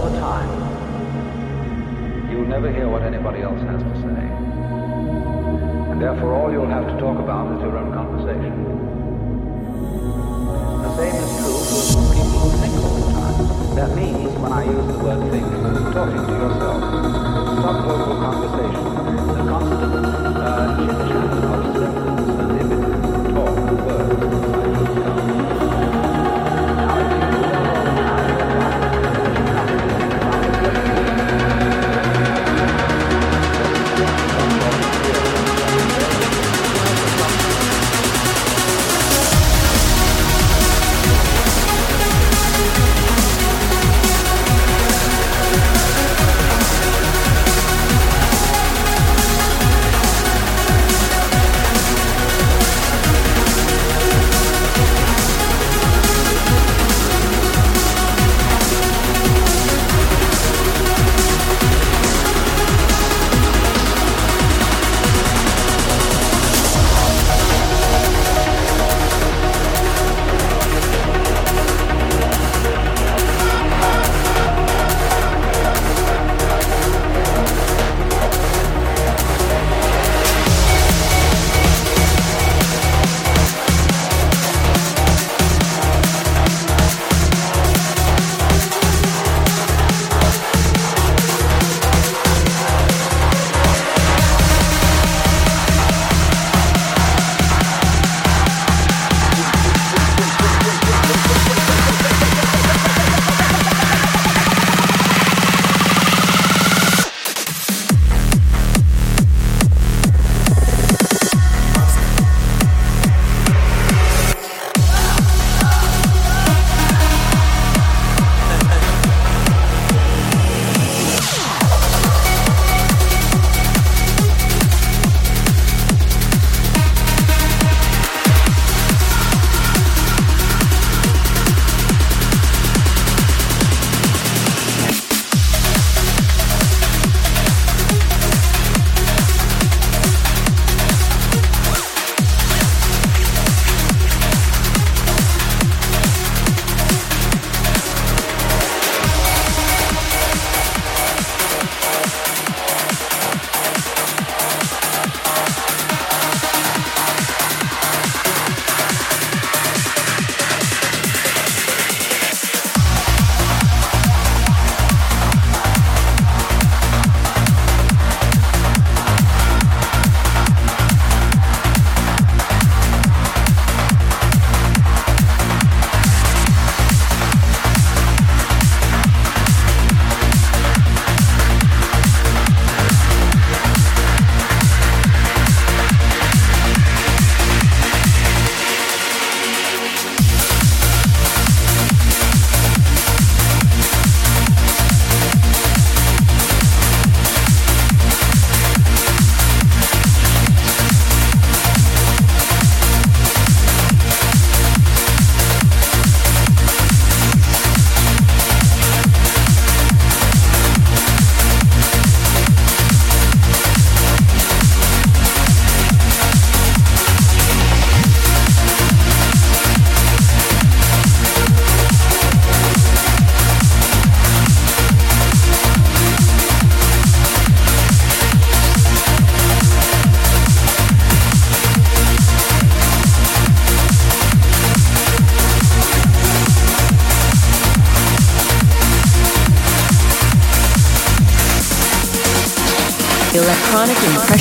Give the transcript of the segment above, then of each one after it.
all the time. You'll never hear what anybody else has to say. And therefore, all you'll have to talk about is your own conversation. The same is true for people who think all the time. That means, when I use the word think, talking to yourself, subvocal conversation, the constant uh, chit-chat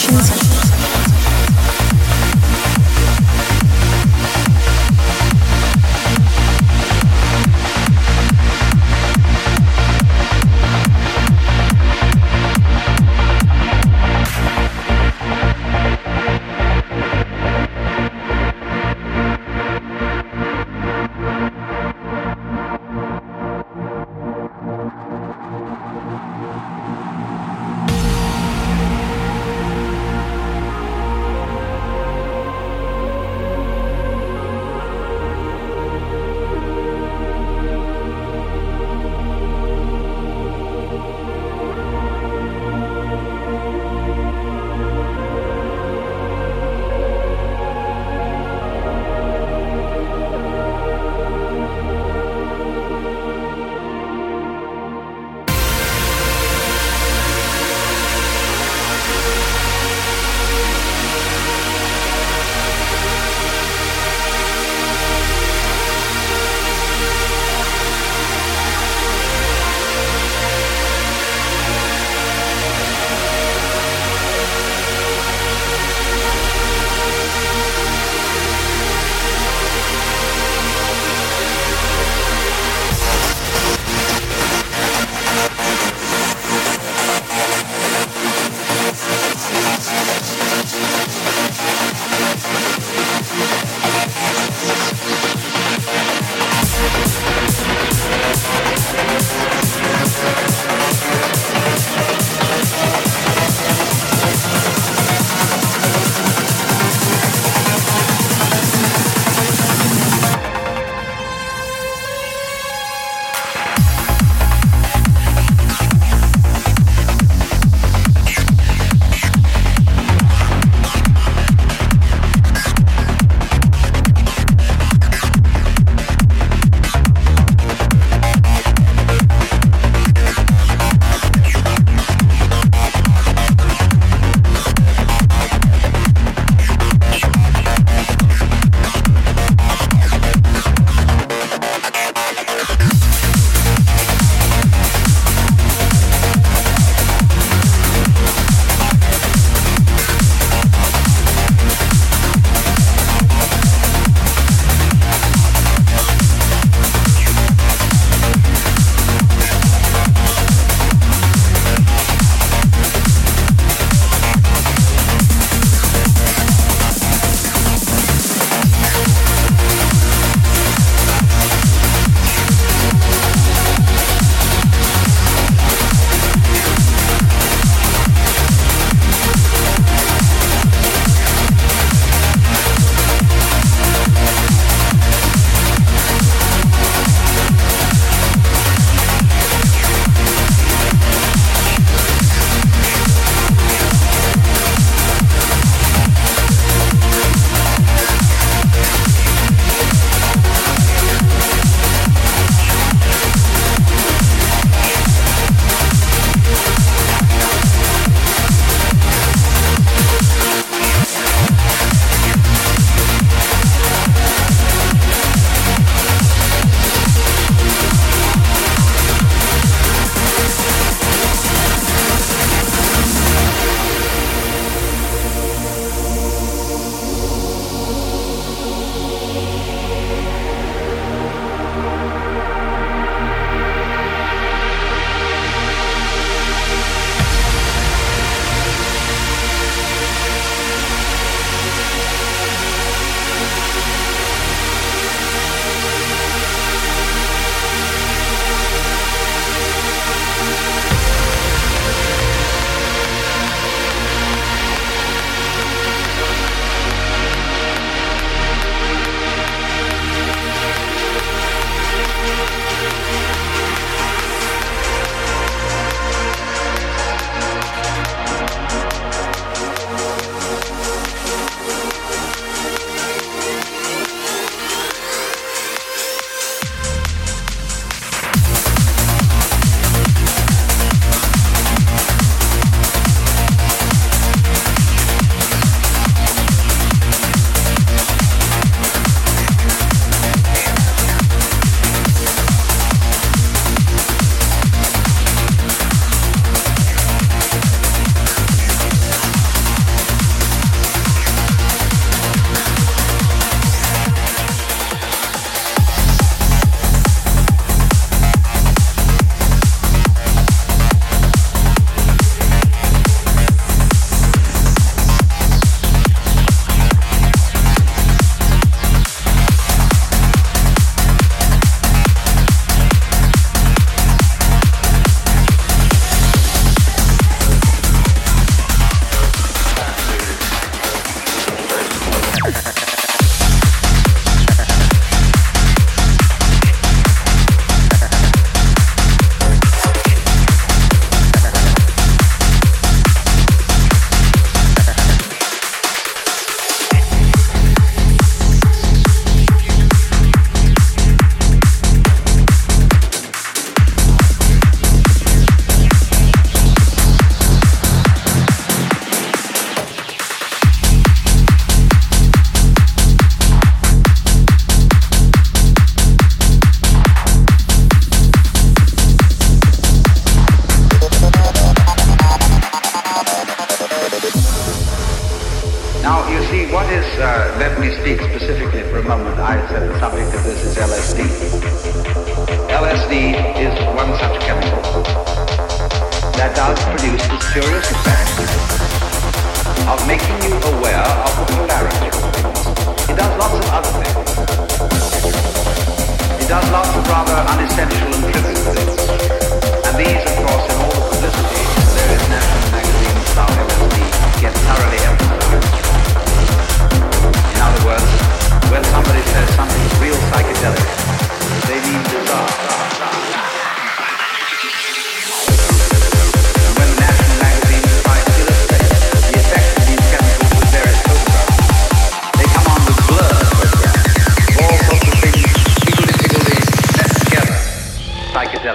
Electronic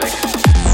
psychedelic.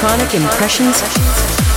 Electronic Impressions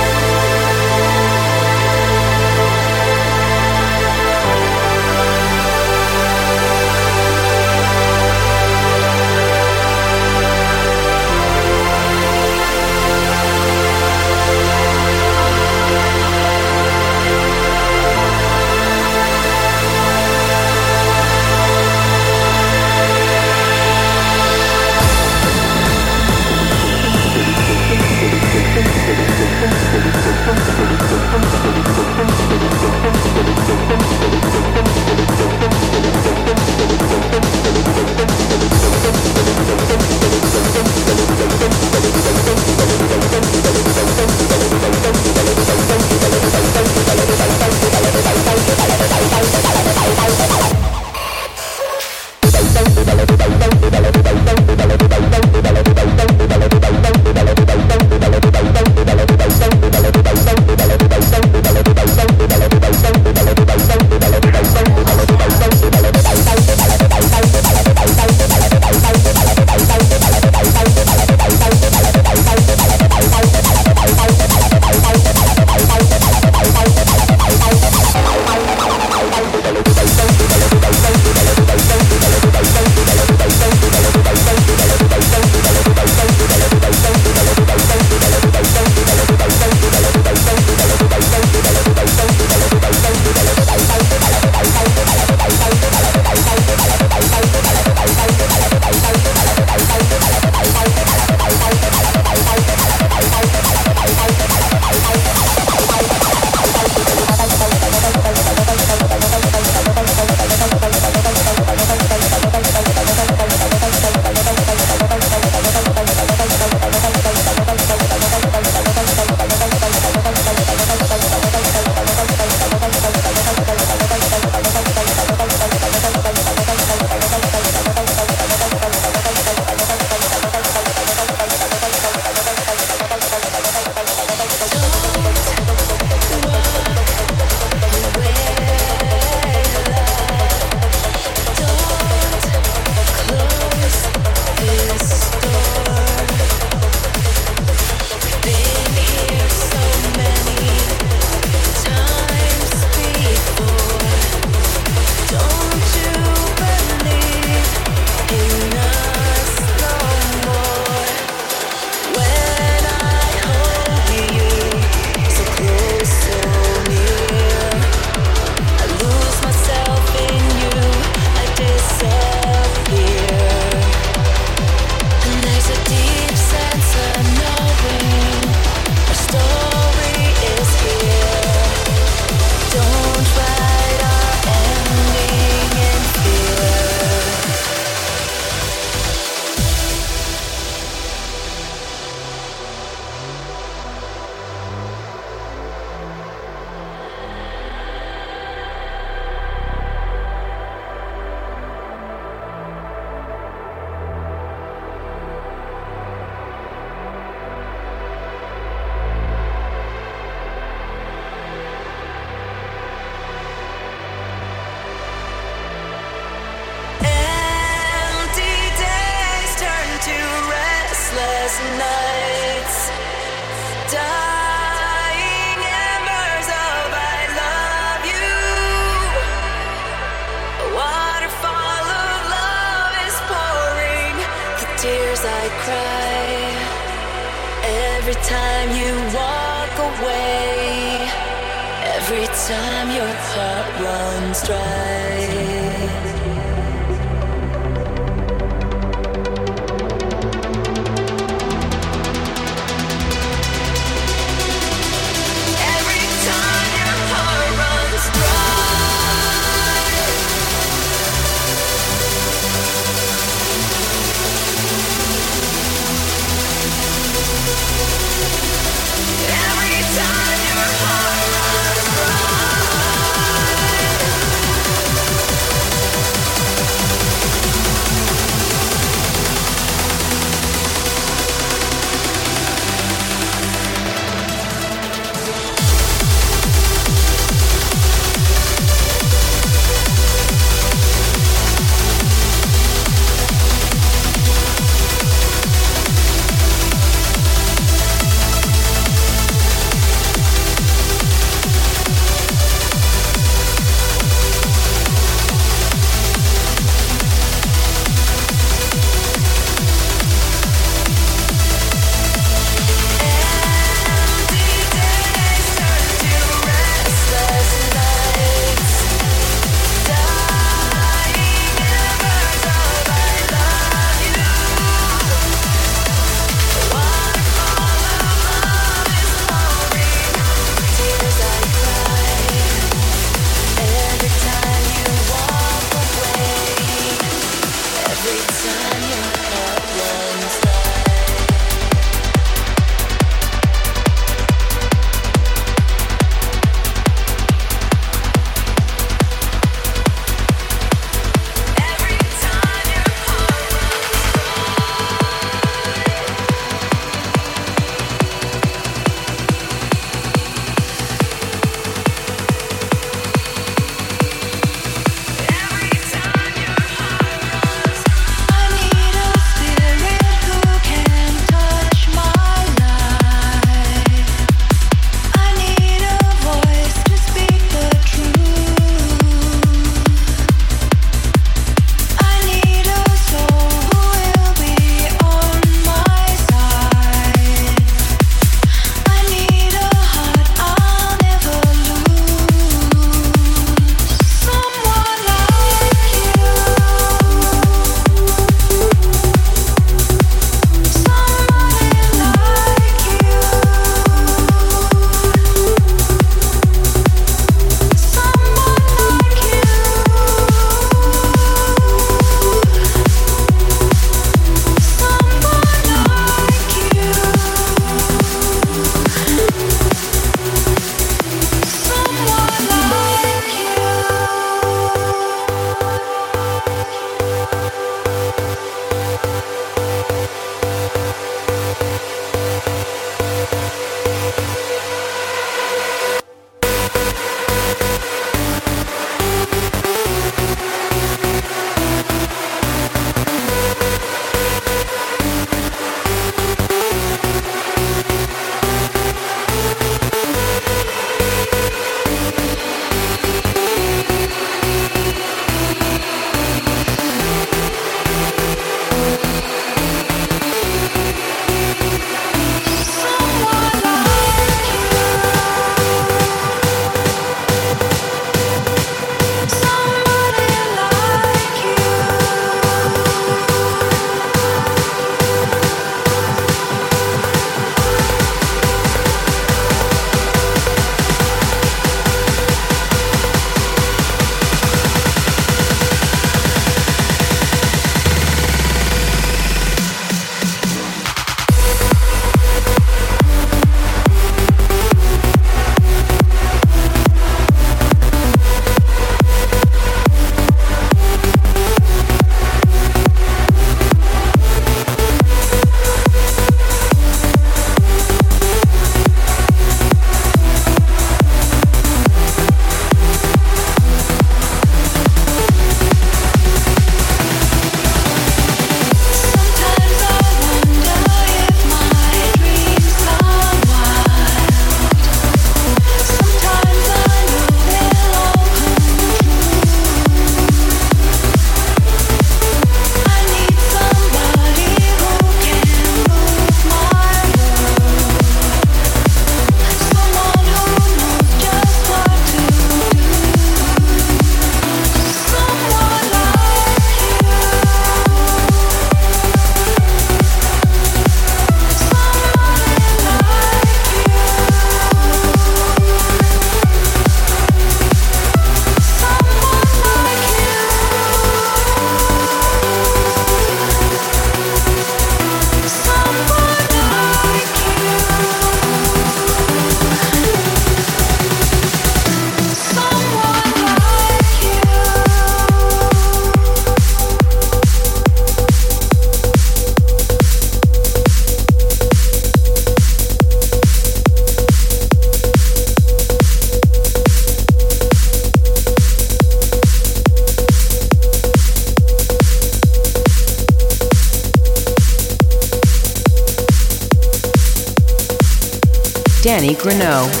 DannyGreneau.com.